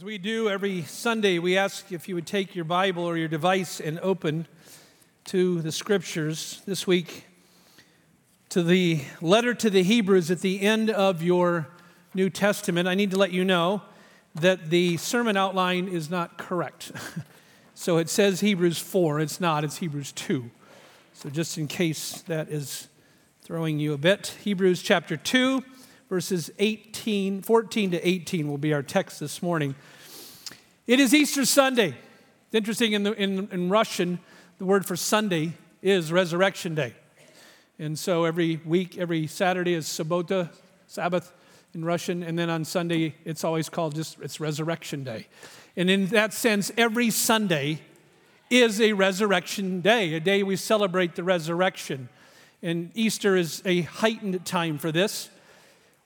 As we do every Sunday, we ask if you would take your Bible or your device and open to the scriptures this week to the letter to the Hebrews at the end of your New Testament. I need to let you know that the sermon outline is not correct. so it says Hebrews 4, it's not, it's Hebrews 2. So just in case that is throwing you a bit, Hebrews chapter 2 verses 18, 14 to 18 will be our text this morning. It is Easter Sunday. It's interesting in, the, in, in Russian, the word for Sunday is Resurrection Day. And so every week, every Saturday is Sabota, Sabbath in Russian, and then on Sunday, it's always called just, it's Resurrection Day. And in that sense, every Sunday is a resurrection day, a day we celebrate the resurrection. And Easter is a heightened time for this.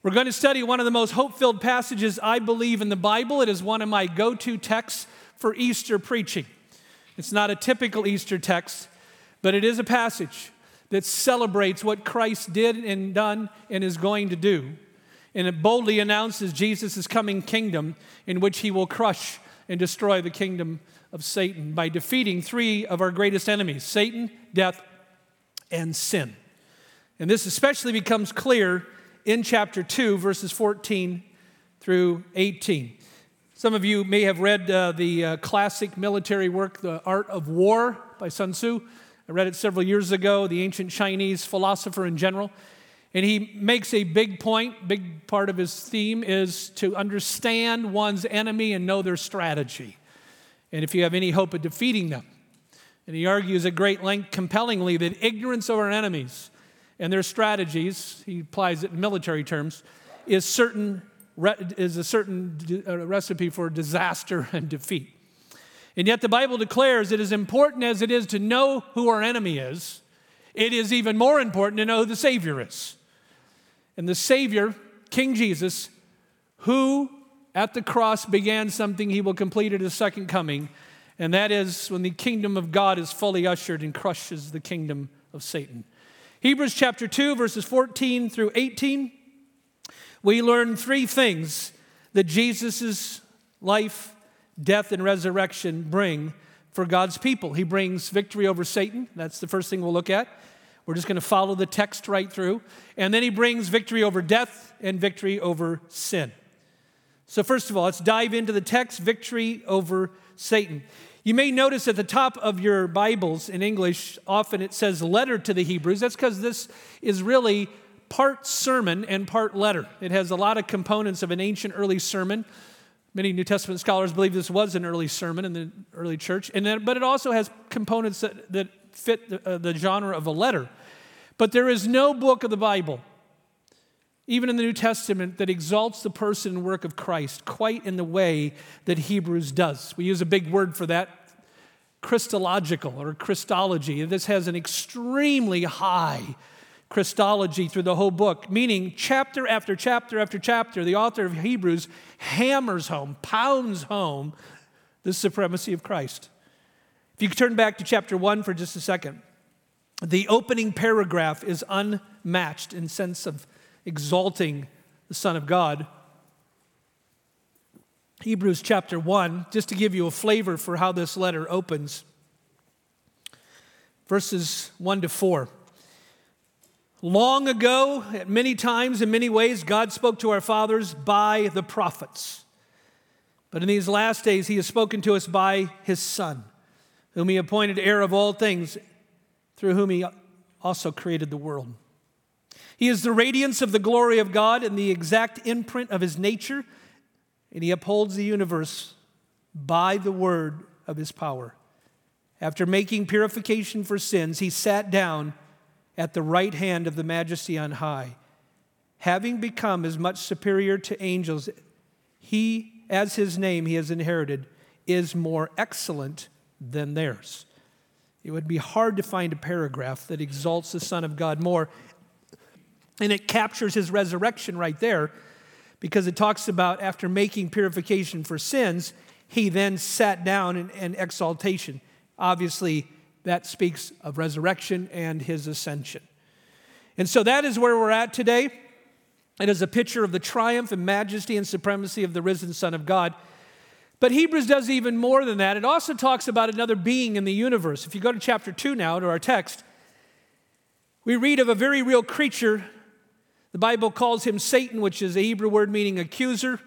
We're going to study one of the most hope filled passages I believe in the Bible. It is one of my go to texts for Easter preaching. It's not a typical Easter text, but it is a passage that celebrates what Christ did and done and is going to do. And it boldly announces Jesus' coming kingdom in which he will crush and destroy the kingdom of Satan by defeating three of our greatest enemies Satan, death, and sin. And this especially becomes clear in chapter 2, verses 14 through 18. Some of you may have read uh, the uh, classic military work, The Art of War by Sun Tzu. I read it several years ago, the ancient Chinese philosopher in general. And he makes a big point, big part of his theme is to understand one's enemy and know their strategy. And if you have any hope of defeating them. And he argues at great length, compellingly, that ignorance of our enemies and their strategies, he applies it in military terms, is, certain, is a certain uh, recipe for disaster and defeat. And yet the Bible declares it is important as it is to know who our enemy is, it is even more important to know who the Savior is. And the Savior, King Jesus, who at the cross began something he will complete at his second coming, and that is when the kingdom of God is fully ushered and crushes the kingdom of Satan. Hebrews chapter 2, verses 14 through 18, we learn three things that Jesus' life, death, and resurrection bring for God's people. He brings victory over Satan. That's the first thing we'll look at. We're just going to follow the text right through. And then he brings victory over death and victory over sin. So, first of all, let's dive into the text victory over Satan. You may notice at the top of your Bibles in English, often it says letter to the Hebrews. That's because this is really part sermon and part letter. It has a lot of components of an ancient early sermon. Many New Testament scholars believe this was an early sermon in the early church, and then, but it also has components that, that fit the, uh, the genre of a letter. But there is no book of the Bible, even in the New Testament, that exalts the person and work of Christ quite in the way that Hebrews does. We use a big word for that, Christological or Christology. This has an extremely high Christology through the whole book, meaning chapter after chapter after chapter, the author of Hebrews hammers home, pounds home the supremacy of Christ. If you turn back to chapter 1 for just a second, the opening paragraph is unmatched in sense of exalting the Son of God. Hebrews chapter 1, just to give you a flavor for how this letter opens. Verses 1 to 4. Long ago, at many times, in many ways, God spoke to our fathers by the prophets. But in these last days, He has spoken to us by His Son, whom He appointed heir of all things, through whom He also created the world. He is the radiance of the glory of God and the exact imprint of his nature, and he upholds the universe by the word of his power. After making purification for sins, he sat down at the right hand of the majesty on high. Having become as much superior to angels, he, as his name he has inherited, is more excellent than theirs. It would be hard to find a paragraph that exalts the Son of God more and it captures his resurrection right there because it talks about after making purification for sins, he then sat down in, in exaltation. Obviously, that speaks of resurrection and his ascension. And so that is where we're at today. It is a picture of the triumph and majesty and supremacy of the risen Son of God. But Hebrews does even more than that. It also talks about another being in the universe. If you go to chapter 2 now, to our text, we read of a very real creature. The Bible calls him Satan, which is a Hebrew word meaning accuser.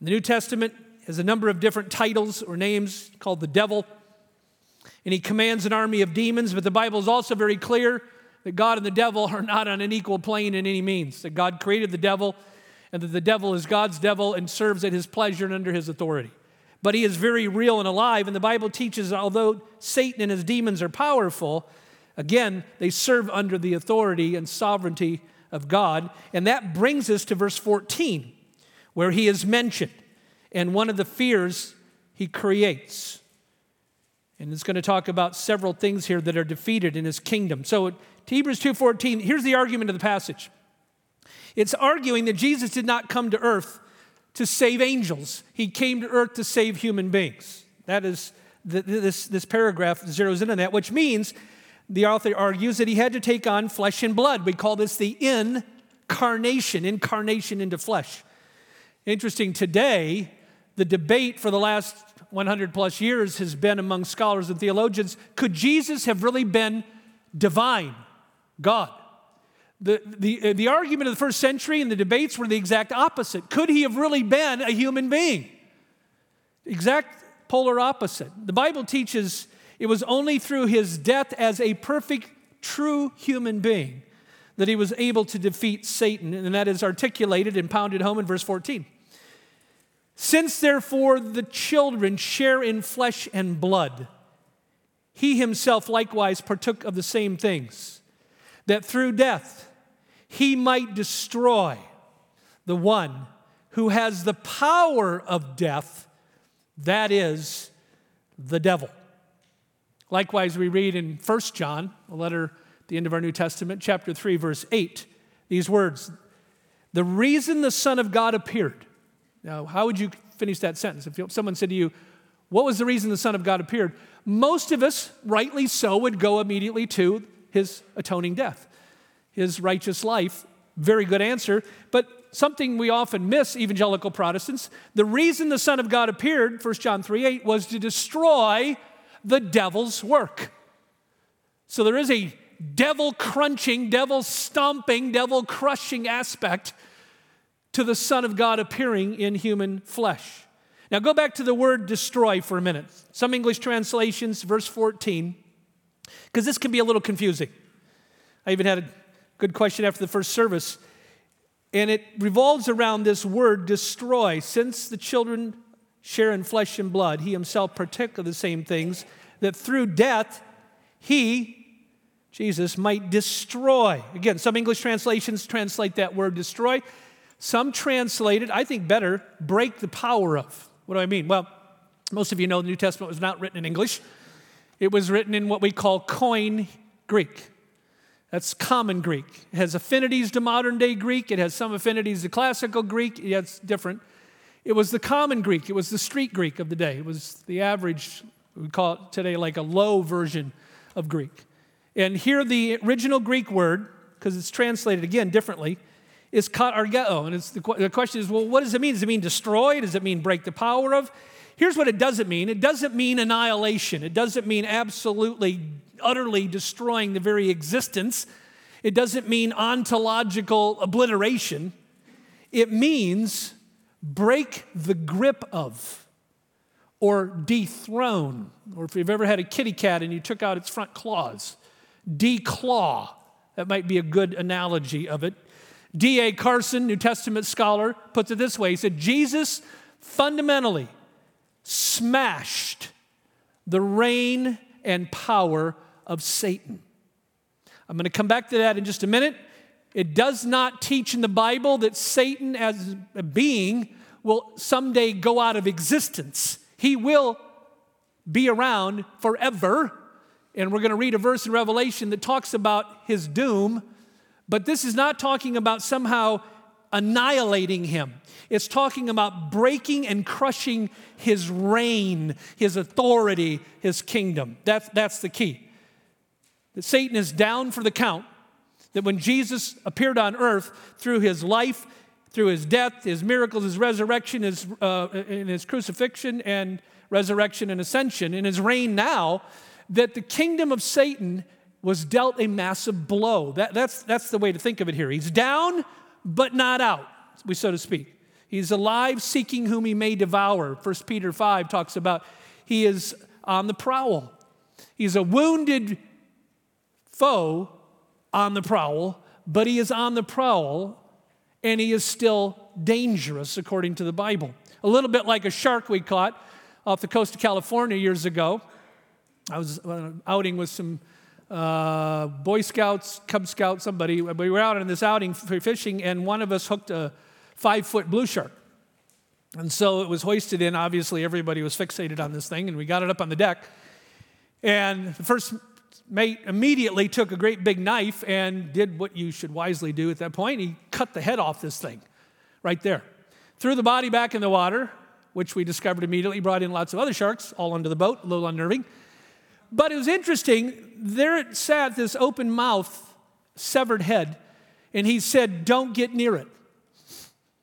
The New Testament has a number of different titles or names called the devil. And he commands an army of demons, but the Bible is also very clear that God and the devil are not on an equal plane in any means. That God created the devil, and that the devil is God's devil and serves at his pleasure and under his authority. But he is very real and alive, and the Bible teaches although Satan and his demons are powerful, again, they serve under the authority and sovereignty of God. And that brings us to verse 14, where he is mentioned, and one of the fears he creates. And it's going to talk about several things here that are defeated in his kingdom. So Hebrews 2:14, here's the argument of the passage. It's arguing that Jesus did not come to earth to save angels. He came to earth to save human beings. That is the, this, this paragraph zeroes in on that, which means the author argues that he had to take on flesh and blood. We call this the incarnation, incarnation into flesh. Interesting, today, the debate for the last 100 plus years has been among scholars and theologians could Jesus have really been divine? God. The, the, uh, the argument of the first century and the debates were the exact opposite. Could he have really been a human being? Exact polar opposite. The Bible teaches it was only through his death as a perfect, true human being that he was able to defeat Satan, and that is articulated and pounded home in verse 14. Since therefore the children share in flesh and blood, he himself likewise partook of the same things that through death he might destroy the one who has the power of death, that is, the devil. Likewise, we read in 1 John, a letter at the end of our New Testament, chapter 3, verse 8, these words The reason the Son of God appeared. Now, how would you finish that sentence? If someone said to you, What was the reason the Son of God appeared? Most of us, rightly so, would go immediately to his atoning death, his righteous life. Very good answer. But something we often miss, evangelical Protestants, the reason the Son of God appeared, 1 John 3 8, was to destroy the devil's work. So there is a devil crunching, devil stomping, devil crushing aspect to the Son of God appearing in human flesh. Now go back to the word destroy for a minute. Some English translations, verse 14 because this can be a little confusing. I even had a good question after the first service, and it revolves around this word destroy. Since the children share in flesh and blood, he himself partook of the same things, that through death he, Jesus, might destroy. Again, some English translations translate that word destroy. Some translate it, I think better, break the power of. What do I mean? Well, most of you know the New Testament was not written in English. It was written in what we call Koine Greek. That's common Greek. It has affinities to modern day Greek, it has some affinities to classical Greek, it's different. It was the common Greek, it was the street Greek of the day. It was the average, we call it today like a low version of Greek. And here, the original Greek word, because it's translated again differently, is katargeo. And the, the question is, well, what does it mean? Does it mean destroy? Does it mean break the power of? Here's what it doesn't mean it doesn't mean annihilation, it doesn't mean absolutely, utterly destroying the very existence, it doesn't mean ontological obliteration. It means break the grip of or dethrone. Or if you've ever had a kitty cat and you took out its front claws, declaw. That might be a good analogy of it. D.A. Carson, New Testament scholar, puts it this way He said, Jesus fundamentally smashed the reign and power of Satan. I'm going to come back to that in just a minute. It does not teach in the Bible that Satan, as a being, will someday go out of existence. He will be around forever. And we're going to read a verse in Revelation that talks about his doom. But this is not talking about somehow annihilating him. It's talking about breaking and crushing his reign, his authority, his kingdom. That's, that's the key. That Satan is down for the count. That when Jesus appeared on earth through his life, through his death, his miracles, his resurrection, his, uh, in his crucifixion and resurrection and ascension, in his reign now, that the kingdom of Satan was dealt a massive blow. That, that's, that's the way to think of it here. He's down, but not out, we so to speak. He's alive, seeking whom he may devour. 1 Peter 5 talks about he is on the prowl. He's a wounded foe on the prowl, but he is on the prowl and he is still dangerous according to the Bible. A little bit like a shark we caught off the coast of California years ago. I was uh, outing with some uh, Boy Scouts, Cub Scouts, somebody. We were out on this outing for fishing, and one of us hooked a five foot blue shark. And so it was hoisted in. Obviously, everybody was fixated on this thing, and we got it up on the deck. And the first mate immediately took a great big knife and did what you should wisely do at that point. He cut the head off this thing right there. Threw the body back in the water, which we discovered immediately, brought in lots of other sharks, all under the boat, a little unnerving. But it was interesting. There it sat, this open mouth, severed head, and he said, Don't get near it.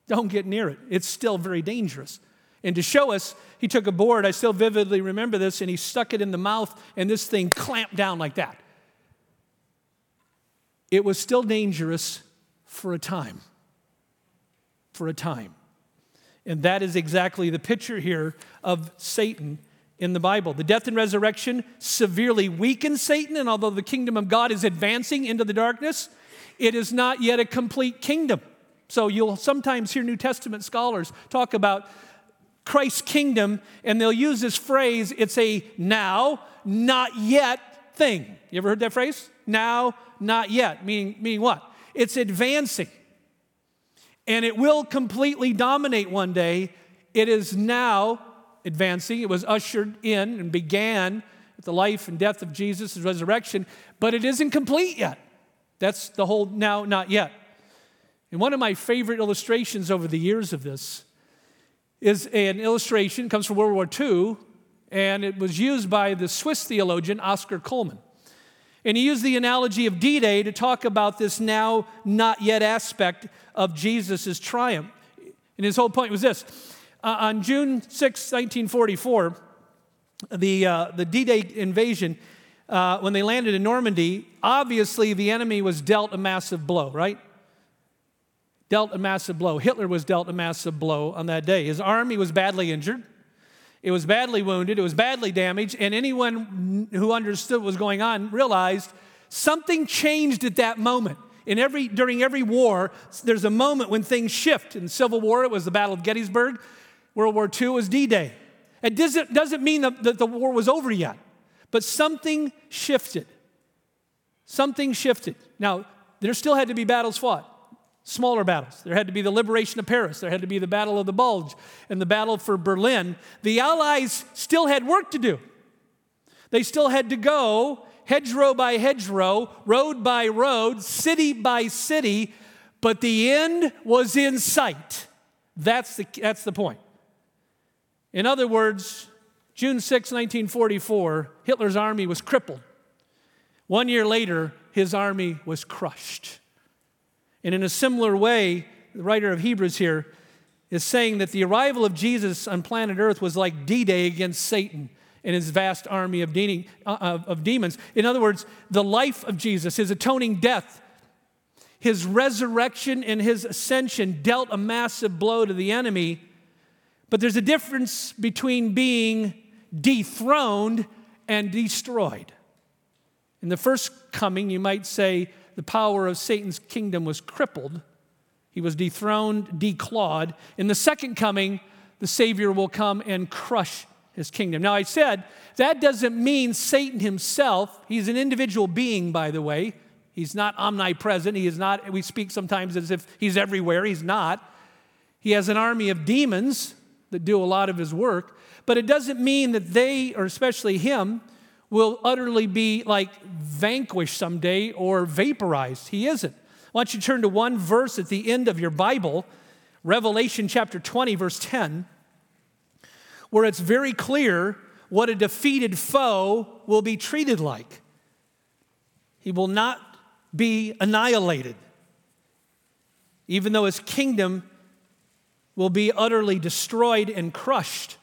Don't get near it. It's still very dangerous. And to show us, he took a board, I still vividly remember this, and he stuck it in the mouth, and this thing clamped down like that. It was still dangerous for a time. For a time. And that is exactly the picture here of Satan in the Bible. The death and resurrection severely weakened Satan, and although the kingdom of God is advancing into the darkness, it is not yet a complete kingdom. So you'll sometimes hear New Testament scholars talk about Christ's kingdom, and they'll use this phrase it's a now, not yet thing. You ever heard that phrase? Now, not yet. Meaning, meaning what? It's advancing. And it will completely dominate one day. It is now advancing. It was ushered in and began at the life and death of Jesus, resurrection, but it isn't complete yet. That's the whole now, not yet. And one of my favorite illustrations over the years of this is an illustration, comes from World War II, and it was used by the Swiss theologian Oscar Cullmann. And he used the analogy of D Day to talk about this now not yet aspect of Jesus' triumph. And his whole point was this uh, on June 6, 1944, the, uh, the D Day invasion, uh, when they landed in Normandy, obviously the enemy was dealt a massive blow, right? Dealt a massive blow. Hitler was dealt a massive blow on that day. His army was badly injured, it was badly wounded, it was badly damaged, and anyone who understood what was going on realized something changed at that moment. In every, during every war, there's a moment when things shift. In the Civil War, it was the Battle of Gettysburg. World War II was D Day. It doesn't, doesn't mean that, that the war was over yet, but something shifted. Something shifted. Now, there still had to be battles fought smaller battles. There had to be the liberation of Paris, there had to be the Battle of the Bulge, and the battle for Berlin. The Allies still had work to do. They still had to go hedgerow by hedgerow, road by road, city by city, but the end was in sight. That's the, that's the point. In other words, June 6, 1944, Hitler's army was crippled. One year later, his army was crushed. And in a similar way, the writer of Hebrews here is saying that the arrival of Jesus on planet Earth was like D Day against Satan and his vast army of, de- uh, of demons. In other words, the life of Jesus, his atoning death, his resurrection, and his ascension dealt a massive blow to the enemy. But there's a difference between being dethroned and destroyed. In the first coming, you might say, the power of Satan's kingdom was crippled. He was dethroned, declawed. In the second coming, the Savior will come and crush his kingdom. Now, I said that doesn't mean Satan himself, he's an individual being, by the way. He's not omnipresent. He is not, we speak sometimes as if he's everywhere. He's not. He has an army of demons that do a lot of his work, but it doesn't mean that they, or especially him, will utterly be like vanquished someday or vaporized. He isn't. Why don't you turn to one verse at the end of your Bible, Revelation chapter 20, verse 10, where it's very clear what a defeated foe will be treated like. He will not be annihilated, even though his kingdom will be utterly destroyed and crushed.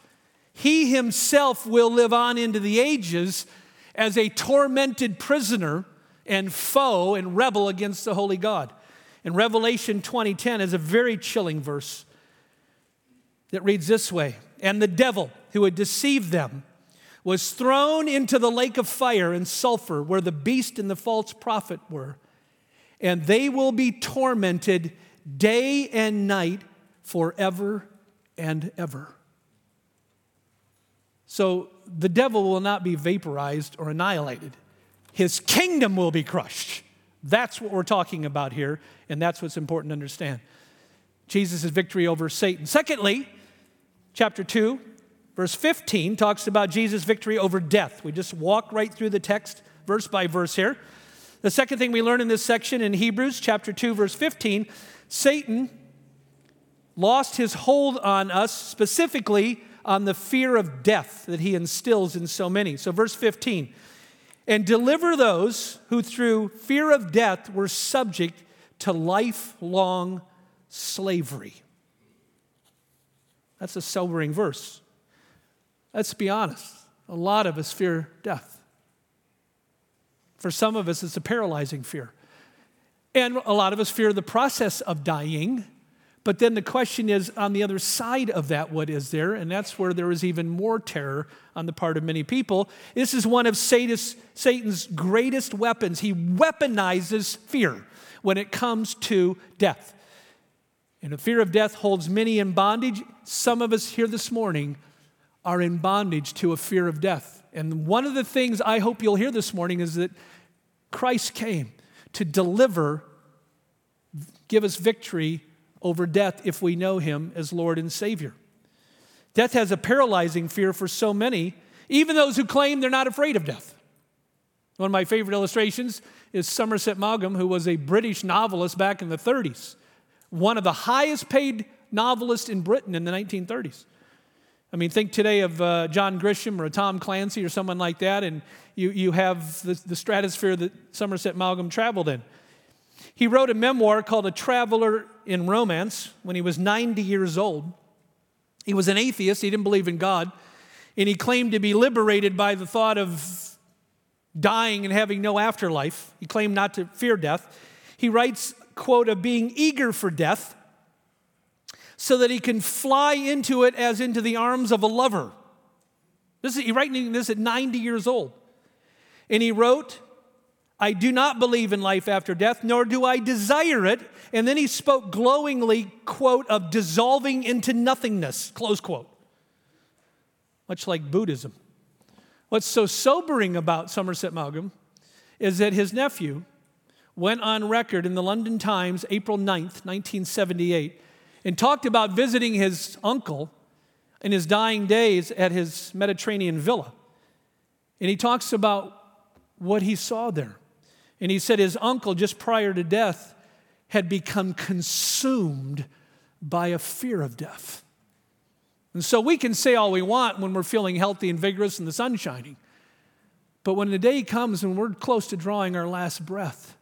He himself will live on into the ages as a tormented prisoner and foe and rebel against the holy God. And Revelation 20:10 is a very chilling verse that reads this way, and the devil who had deceived them was thrown into the lake of fire and sulfur where the beast and the false prophet were. And they will be tormented day and night forever and ever. So the devil will not be vaporized or annihilated, his kingdom will be crushed. That's what we're talking about here, and that's what's important to understand. Jesus' victory over Satan. Secondly, chapter 2, verse 15 talks about Jesus' victory over death. We just walk right through the text verse by verse here. The second thing we learn in this section in Hebrews chapter 2 verse 15, Satan lost his hold on us, specifically on the fear of death that he instills in so many. So, verse 15, and deliver those who through fear of death were subject to lifelong slavery. That's a sobering verse. Let's be honest. A lot of us fear death. For some of us, it's a paralyzing fear. And a lot of us fear the process of dying but then the question is on the other side of that, what is there? And that's where there is even more terror on the part of many people. This is one of Satan's greatest weapons. He weaponizes fear when it comes to death. And the fear of death holds many in bondage. Some of us here this morning are in bondage to a fear of death. And one of the things I hope you'll hear this morning is that Christ came to deliver, give us victory over death if we know Him as Lord and Savior. Death has a paralyzing fear for so many, even those who claim they're not afraid of death. One of my favorite illustrations is Somerset Maugham, who was a British novelist back in the 30s, one of the highest paid novelists in Britain in the 1930s. I mean, think today of uh, John Grisham or Tom Clancy or someone like that, and you, you have the, the stratosphere that Somerset Maugham traveled in. He wrote a memoir called A Traveler in Romance when he was 90 years old. He was an atheist, he didn't believe in God, and he claimed to be liberated by the thought of dying and having no afterlife. He claimed not to fear death. He writes, quote, of being eager for death so that he can fly into it as into the arms of a lover. This is, he writing this at 90 years old. And he wrote, I do not believe in life after death, nor do I desire it. And then he spoke glowingly, quote, of dissolving into nothingness, close quote. Much like Buddhism. What's so sobering about Somerset Maugham is that his nephew went on record in the London Times, April 9th, 1978, and talked about visiting his uncle in his dying days at his Mediterranean villa. And he talks about what he saw there. And he said his uncle, just prior to death, had become consumed by a fear of death. And so we can say all we want when we're feeling healthy and vigorous and the sun shining. But when the day comes and we're close to drawing our last breath,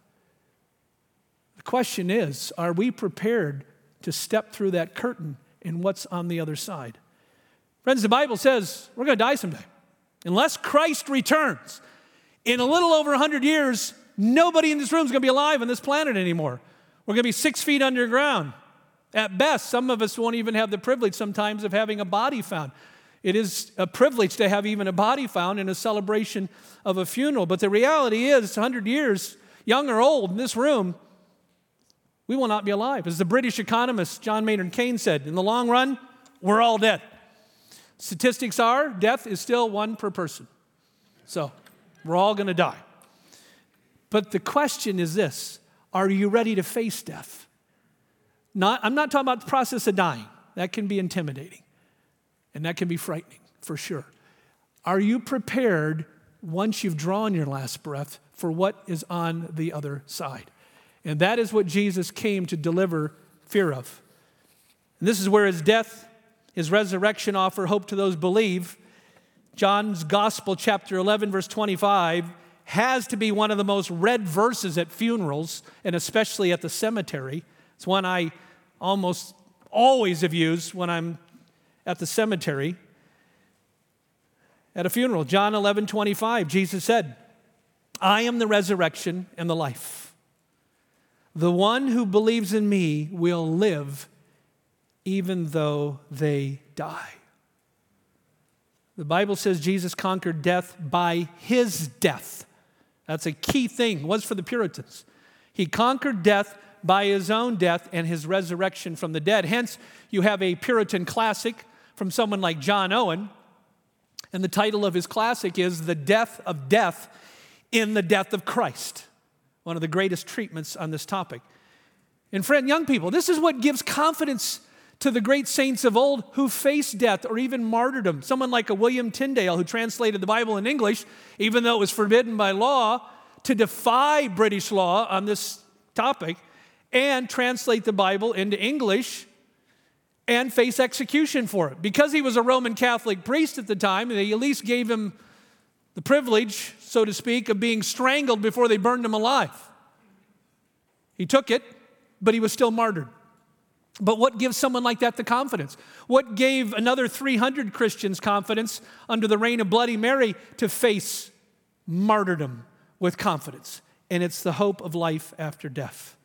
the question is are we prepared to step through that curtain and what's on the other side? Friends, the Bible says we're going to die someday. Unless Christ returns in a little over 100 years, Nobody in this room is going to be alive on this planet anymore. We're going to be six feet underground. At best, some of us won't even have the privilege sometimes of having a body found. It is a privilege to have even a body found in a celebration of a funeral. But the reality is, 100 years, young or old, in this room, we will not be alive. As the British economist John Maynard Keynes said, in the long run, we're all dead. Statistics are death is still one per person. So we're all going to die. But the question is this Are you ready to face death? Not, I'm not talking about the process of dying, that can be intimidating and that can be frightening for sure. Are you prepared once you've drawn your last breath for what is on the other side? And that is what Jesus came to deliver fear of. And this is where his death, his resurrection offer hope to those believe. John's Gospel, chapter 11, verse 25 has to be one of the most read verses at funerals and especially at the cemetery. It's one I almost always have used when I'm at the cemetery at a funeral. John 11, 25, Jesus said, I am the resurrection and the life. The one who believes in me will live even though they die. The Bible says Jesus conquered death by his death. That's a key thing, was for the Puritans. He conquered death by his own death and his resurrection from the dead. Hence, you have a Puritan classic from someone like John Owen, and the title of his classic is The Death of Death in the Death of Christ, one of the greatest treatments on this topic. And, friend, young people, this is what gives confidence to the great saints of old who faced death or even martyrdom. Someone like a William Tyndale, who translated the Bible in English, even though it was forbidden by law, to defy British law on this topic and translate the Bible into English and face execution for it. Because he was a Roman Catholic priest at the time, they at least gave him the privilege, so to speak, of being strangled before they burned him alive. He took it, but he was still martyred. But what gives someone like that the confidence? What gave another 300 Christians confidence under the reign of Bloody Mary to face martyrdom with confidence? And it's the hope of life after death.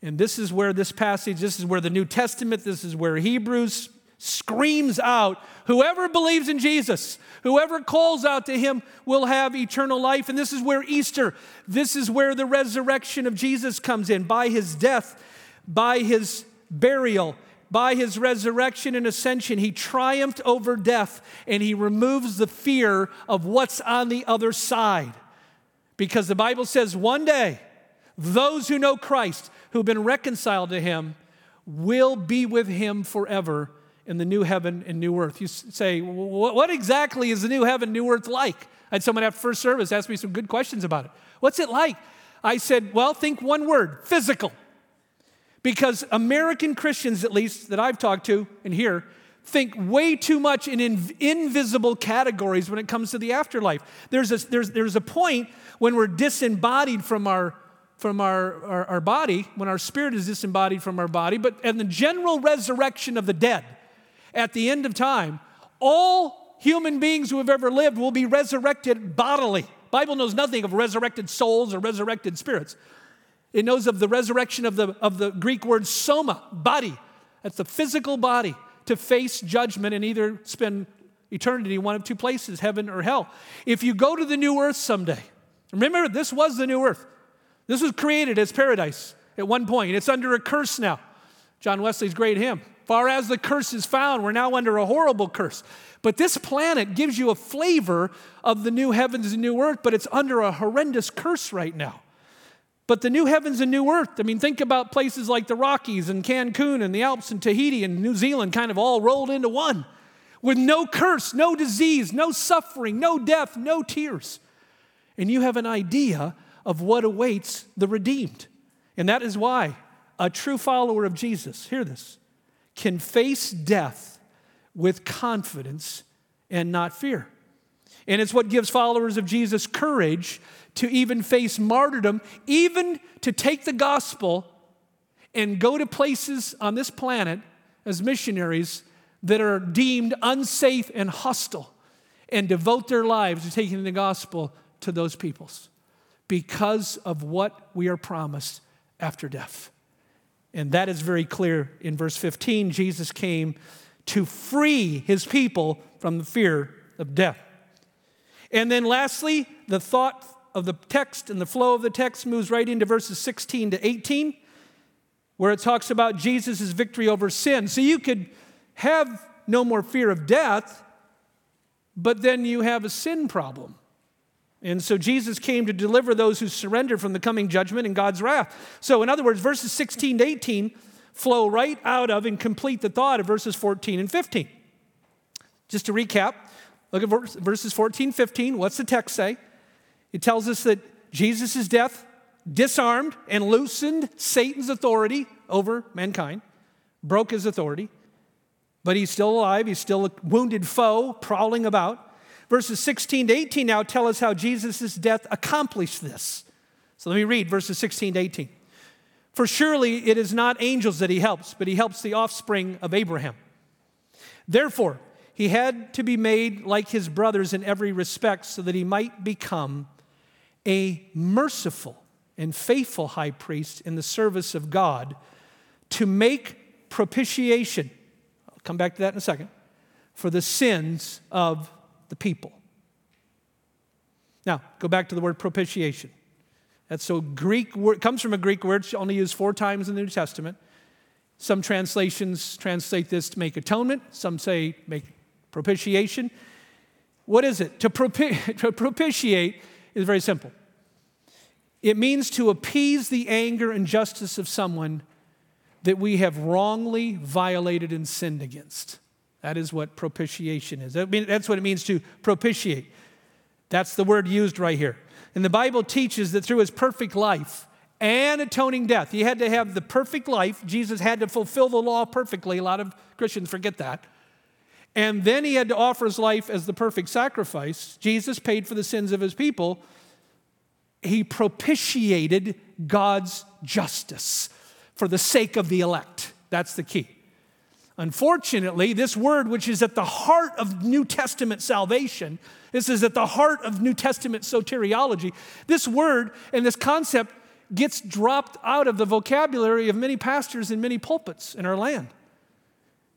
And this is where this passage, this is where the New Testament, this is where Hebrews screams out whoever believes in Jesus, whoever calls out to him will have eternal life. And this is where Easter, this is where the resurrection of Jesus comes in by his death, by his burial, by his resurrection and ascension, he triumphed over death and he removes the fear of what's on the other side. Because the Bible says one day, those who know Christ, who've been reconciled to him, will be with him forever in the new heaven and new earth. You say, what exactly is the new heaven, new earth like? I had someone at first service ask me some good questions about it. What's it like? I said, well, think one word physical. Because American Christians, at least that I've talked to and here, think way too much in inv- invisible categories when it comes to the afterlife. There's a, there's, there's a point when we're disembodied from our from our, our, our, body, when our spirit is disembodied from our body, but in the general resurrection of the dead at the end of time, all human beings who have ever lived will be resurrected bodily. Bible knows nothing of resurrected souls or resurrected spirits. It knows of the resurrection of the, of the Greek word soma, body. That's the physical body to face judgment and either spend eternity in one of two places, heaven or hell. If you go to the new earth someday, remember this was the new earth. This was created as paradise at one point. It's under a curse now. John Wesley's great hymn. Far as the curse is found, we're now under a horrible curse. But this planet gives you a flavor of the new heavens and new earth, but it's under a horrendous curse right now. But the new heavens and new earth, I mean, think about places like the Rockies and Cancun and the Alps and Tahiti and New Zealand kind of all rolled into one with no curse, no disease, no suffering, no death, no tears. And you have an idea of what awaits the redeemed. And that is why a true follower of Jesus, hear this, can face death with confidence and not fear. And it's what gives followers of Jesus courage to even face martyrdom, even to take the gospel and go to places on this planet as missionaries that are deemed unsafe and hostile and devote their lives to taking the gospel to those peoples because of what we are promised after death. And that is very clear in verse 15. Jesus came to free his people from the fear of death. And then lastly, the thought of the text and the flow of the text moves right into verses 16 to 18, where it talks about Jesus' victory over sin. So you could have no more fear of death, but then you have a sin problem. And so Jesus came to deliver those who surrender from the coming judgment and God's wrath. So, in other words, verses 16 to 18 flow right out of and complete the thought of verses 14 and 15. Just to recap, look at verses 14, 15. What's the text say? It tells us that Jesus' death disarmed and loosened Satan's authority over mankind, broke his authority, but he's still alive. He's still a wounded foe prowling about. Verses 16 to 18 now tell us how Jesus' death accomplished this. So let me read verses 16 to 18. For surely it is not angels that he helps, but he helps the offspring of Abraham. Therefore, he had to be made like his brothers in every respect so that he might become a merciful and faithful high priest in the service of God to make propitiation. I'll come back to that in a second. For the sins of the people. Now, go back to the word propitiation. That's so Greek word comes from a Greek word it's only used four times in the New Testament. Some translations translate this to make atonement, some say make propitiation. What is it? To, propi- to propitiate is very simple. It means to appease the anger and justice of someone that we have wrongly violated and sinned against. That is what propitiation is. That's what it means to propitiate. That's the word used right here. And the Bible teaches that through his perfect life and atoning death, he had to have the perfect life. Jesus had to fulfill the law perfectly. A lot of Christians forget that. And then he had to offer his life as the perfect sacrifice. Jesus paid for the sins of his people he propitiated God's justice for the sake of the elect. That's the key. Unfortunately, this word, which is at the heart of New Testament salvation, this is at the heart of New Testament soteriology, this word and this concept gets dropped out of the vocabulary of many pastors in many pulpits in our land.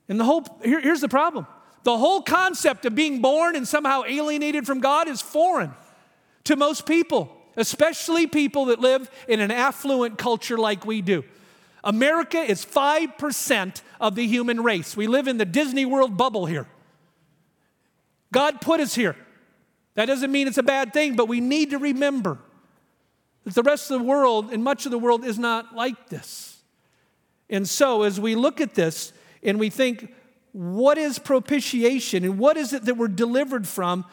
And the whole, here, here's the problem the whole concept of being born and somehow alienated from God is foreign to most people especially people that live in an affluent culture like we do. America is 5% of the human race. We live in the Disney World bubble here. God put us here. That doesn't mean it's a bad thing, but we need to remember that the rest of the world and much of the world is not like this. And so, as we look at this and we think, what is propitiation and what is it that we're delivered from?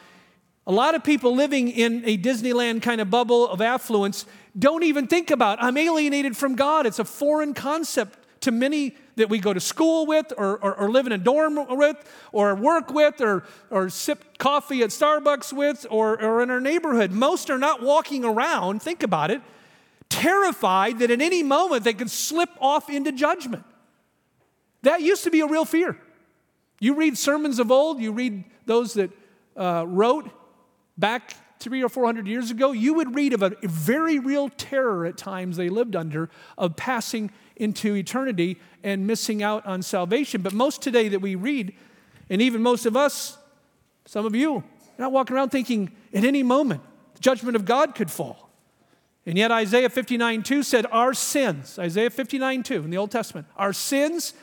A lot of people living in a Disneyland kind of bubble of affluence don't even think about I'm alienated from God. It's a foreign concept to many that we go to school with or, or, or, live in a dorm with or work with or, or sip coffee at Starbucks with or, or in our neighborhood. Most are not walking around, think about it, terrified that at any moment they could slip off into judgment. That used to be a real fear. You read sermons of old, you read those that uh, wrote back three or four hundred years ago, you would read of a very real terror at times they lived under of passing into eternity and missing out on salvation. But most today that we read, and even most of us, some of you, you're not walking around thinking at any moment the judgment of God could fall. And yet Isaiah 59 2 said, Our sins, Isaiah 59 2 in the Old Testament, our sins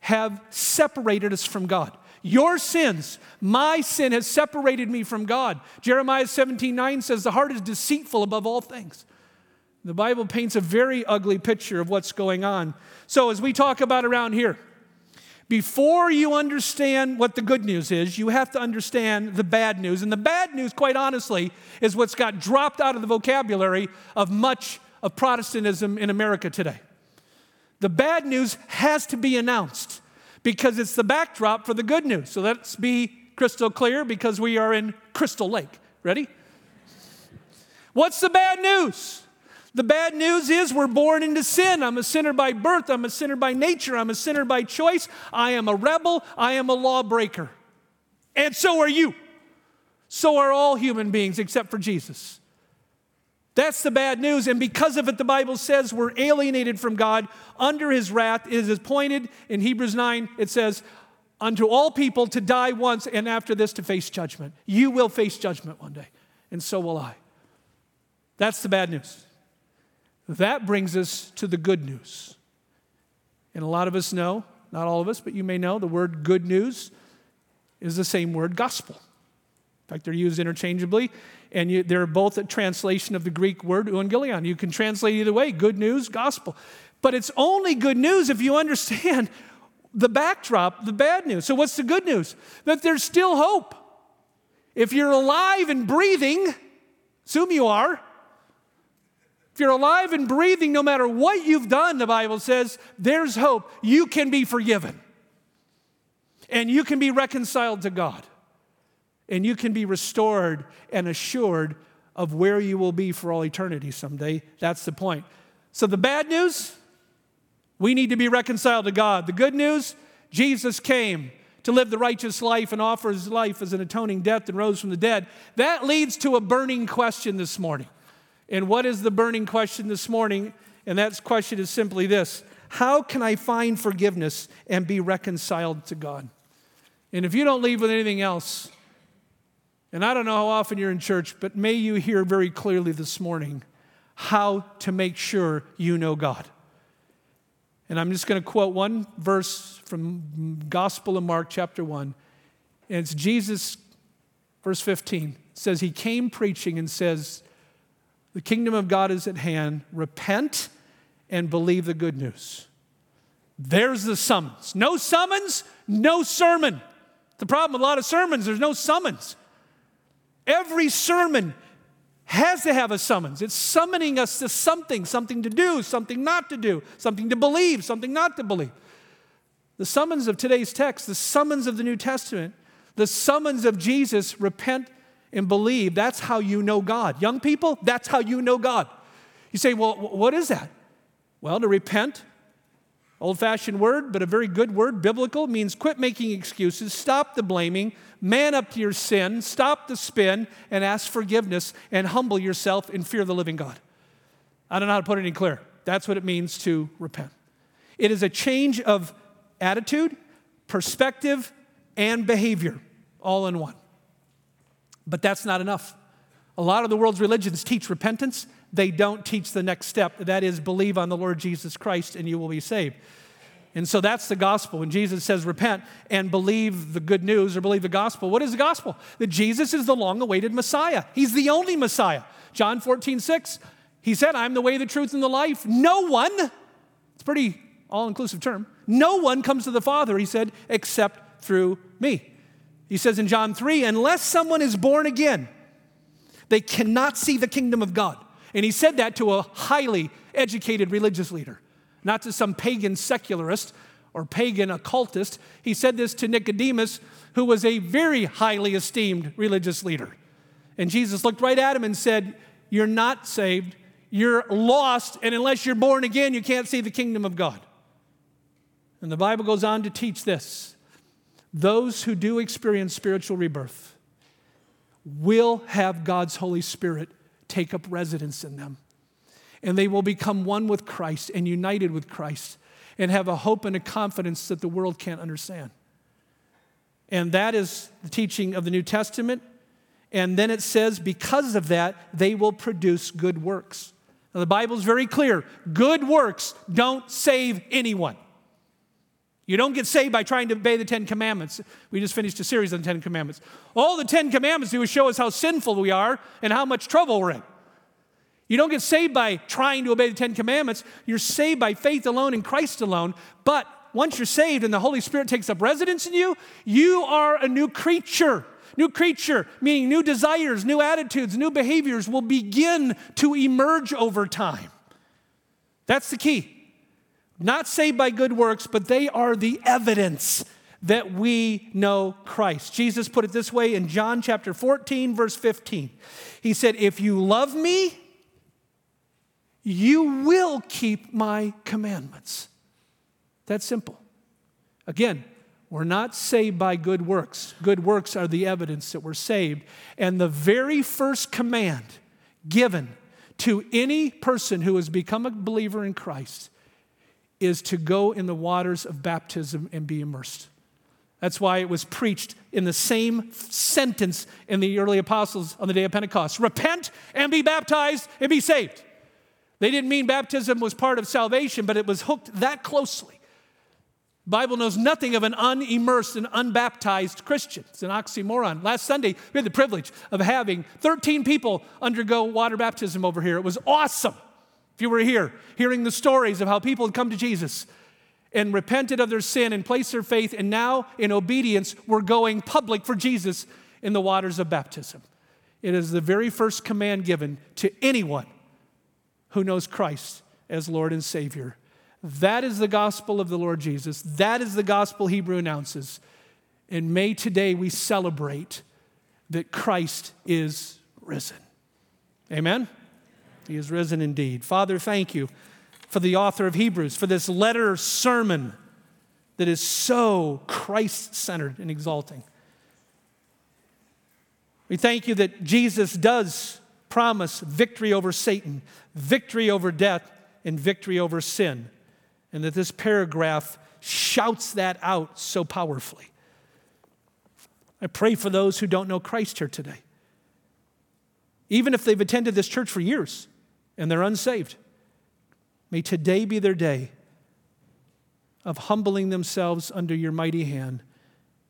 have separated us from God. Your sins, my sin has separated me from God. Jeremiah 17 9 says, The heart is deceitful above all things. The Bible paints a very ugly picture of what's going on. So, as we talk about around here, before you understand what the good news is, you have to understand the bad news. And the bad news, quite honestly, is what's got dropped out of the vocabulary of much of Protestantism in America today. The bad news has to be announced because it's the backdrop for the good news. So let's be crystal clear because we are in Crystal Lake. Ready? What's the bad news? The bad news is we're born into sin. I'm a sinner by birth. I'm a sinner by nature. I'm a sinner by choice. I am a rebel. I am a lawbreaker. And so are you. So are all human beings except for Jesus. That's the bad news. And because of it, the Bible says we're alienated from God under his wrath. It is appointed in Hebrews 9, it says, unto all people to die once and after this to face judgment. You will face judgment one day, and so will I. That's the bad news. That brings us to the good news. And a lot of us know, not all of us, but you may know, the word good news is the same word gospel. In fact, they're used interchangeably and you, they're both a translation of the Greek word euangelion. You can translate either way good news, gospel. But it's only good news if you understand the backdrop, the bad news. So, what's the good news? That there's still hope. If you're alive and breathing, assume you are. If you're alive and breathing, no matter what you've done, the Bible says, there's hope. You can be forgiven. And you can be reconciled to God and you can be restored and assured of where you will be for all eternity someday. That's the point. So the bad news, we need to be reconciled to God. The good news, Jesus came to live the righteous life and offer his life as an atoning death and rose from the dead. That leads to a burning question this morning. And what is the burning question this morning? And that question is simply this How can I find forgiveness and be reconciled to God? And if you don't leave with anything else, and I don't know how often you're in church, but may you hear very clearly this morning how to make sure you know God. And I'm just going to quote one verse from Gospel of Mark, chapter 1. And it's Jesus, verse 15, says, He came preaching and says, The kingdom of God is at hand. Repent and believe the good news. There's the summons. No summons, no sermon. The problem with a lot of sermons, there's no summons. Every sermon has to have a summons. It's summoning us to something, something to do, something not to do, something to believe, something not to believe. The summons of today's text, the summons of the New Testament, the summons of Jesus, repent and believe, that's how you know God. Young people, that's how you know God. You say, well, what is that? Well, to repent, old fashioned word, but a very good word, biblical, means quit making excuses, stop the blaming, man up to your sin, stop the spin, and ask forgiveness and humble yourself in fear of the living God. I don't know how to put it any clearer. That's what it means to repent. It is a change of attitude, perspective, and behavior all in one. But that's not enough. A lot of the world's religions teach repentance, they don't teach the next step that is, believe on the Lord Jesus Christ and you will be saved. And so that's the gospel. When Jesus says repent and believe the good news or believe the gospel, what is the gospel? That Jesus is the long awaited Messiah. He's the only Messiah. John 14, 6, he said, I'm the way, the truth, and the life. No one, it's a pretty all inclusive term, no one comes to the Father, he said, except through me. He says in John 3, unless someone is born again, they cannot see the kingdom of God. And he said that to a highly educated religious leader not to some pagan secularist or pagan occultist. He said this to Nicodemus, who was a very highly esteemed religious leader. And Jesus looked right at him and said, You're not saved, you're lost, and unless you're born again, you can't see the kingdom of God. And the Bible goes on to teach this those who do experience spiritual rebirth will have God's Holy Spirit take up residence in them and they will become one with Christ and united with Christ and have a hope and a confidence that the world can't understand. And that is the teaching of the New Testament. And then it says, because of that, they will produce good works. Now, the Bible is very clear good works don't save anyone. You don't get saved by trying to obey the Ten Commandments. We just finished a series on the Ten Commandments. All the Ten Commandments do is show us how sinful we are and how much trouble we're in. You don't get saved by trying to obey the Ten Commandments. You're saved by faith alone in Christ alone. But once you're saved and the Holy Spirit takes up residence in you, you are a new creature. New creature, meaning new desires, new attitudes, new behaviors will begin to emerge over time. That's the key. Not saved by good works, but they are the evidence that we know Christ. Jesus put it this way in John chapter 14, verse 15. He said, If you love me, you will keep my commandments. That's simple. Again, we're not saved by good works. Good works are the evidence that we're saved. And the very first command given to any person who has become a believer in Christ is to go in the waters of baptism and be immersed. That's why it was preached in the same sentence in the early apostles on the day of Pentecost repent and be baptized and be saved. They didn't mean baptism was part of salvation, but it was hooked that closely. Bible knows nothing of an unimmersed and unbaptized Christian. It's an oxymoron. Last Sunday, we had the privilege of having 13 people undergo water baptism over here. It was awesome. If you were here, hearing the stories of how people had come to Jesus and repented of their sin and placed their faith, and now in obedience were going public for Jesus in the waters of baptism. It is the very first command given to anyone who knows Christ as Lord and Savior. That is the gospel of the Lord Jesus. That is the gospel Hebrew announces. And may today we celebrate that Christ is risen. Amen? He is risen indeed. Father, thank you for the author of Hebrews, for this letter sermon that is so Christ centered and exalting. We thank you that Jesus does promise victory over Satan, victory over death, and victory over sin, and that this paragraph shouts that out so powerfully. I pray for those who don't know Christ here today. Even if they've attended this church for years and they're unsaved, may today be their day of humbling themselves under your mighty hand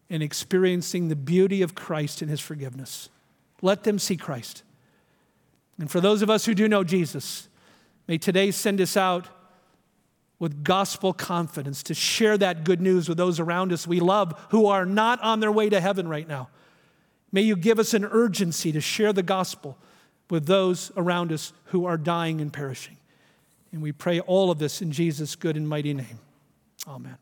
and experiencing the beauty of Christ and his forgiveness. Let them see Christ. And for those of us who do know Jesus, may today send us out with gospel confidence to share that good news with those around us we love who are not on their way to heaven right now. May you give us an urgency to share the gospel with those around us who are dying and perishing. And we pray all of this in Jesus' good and mighty name. Amen.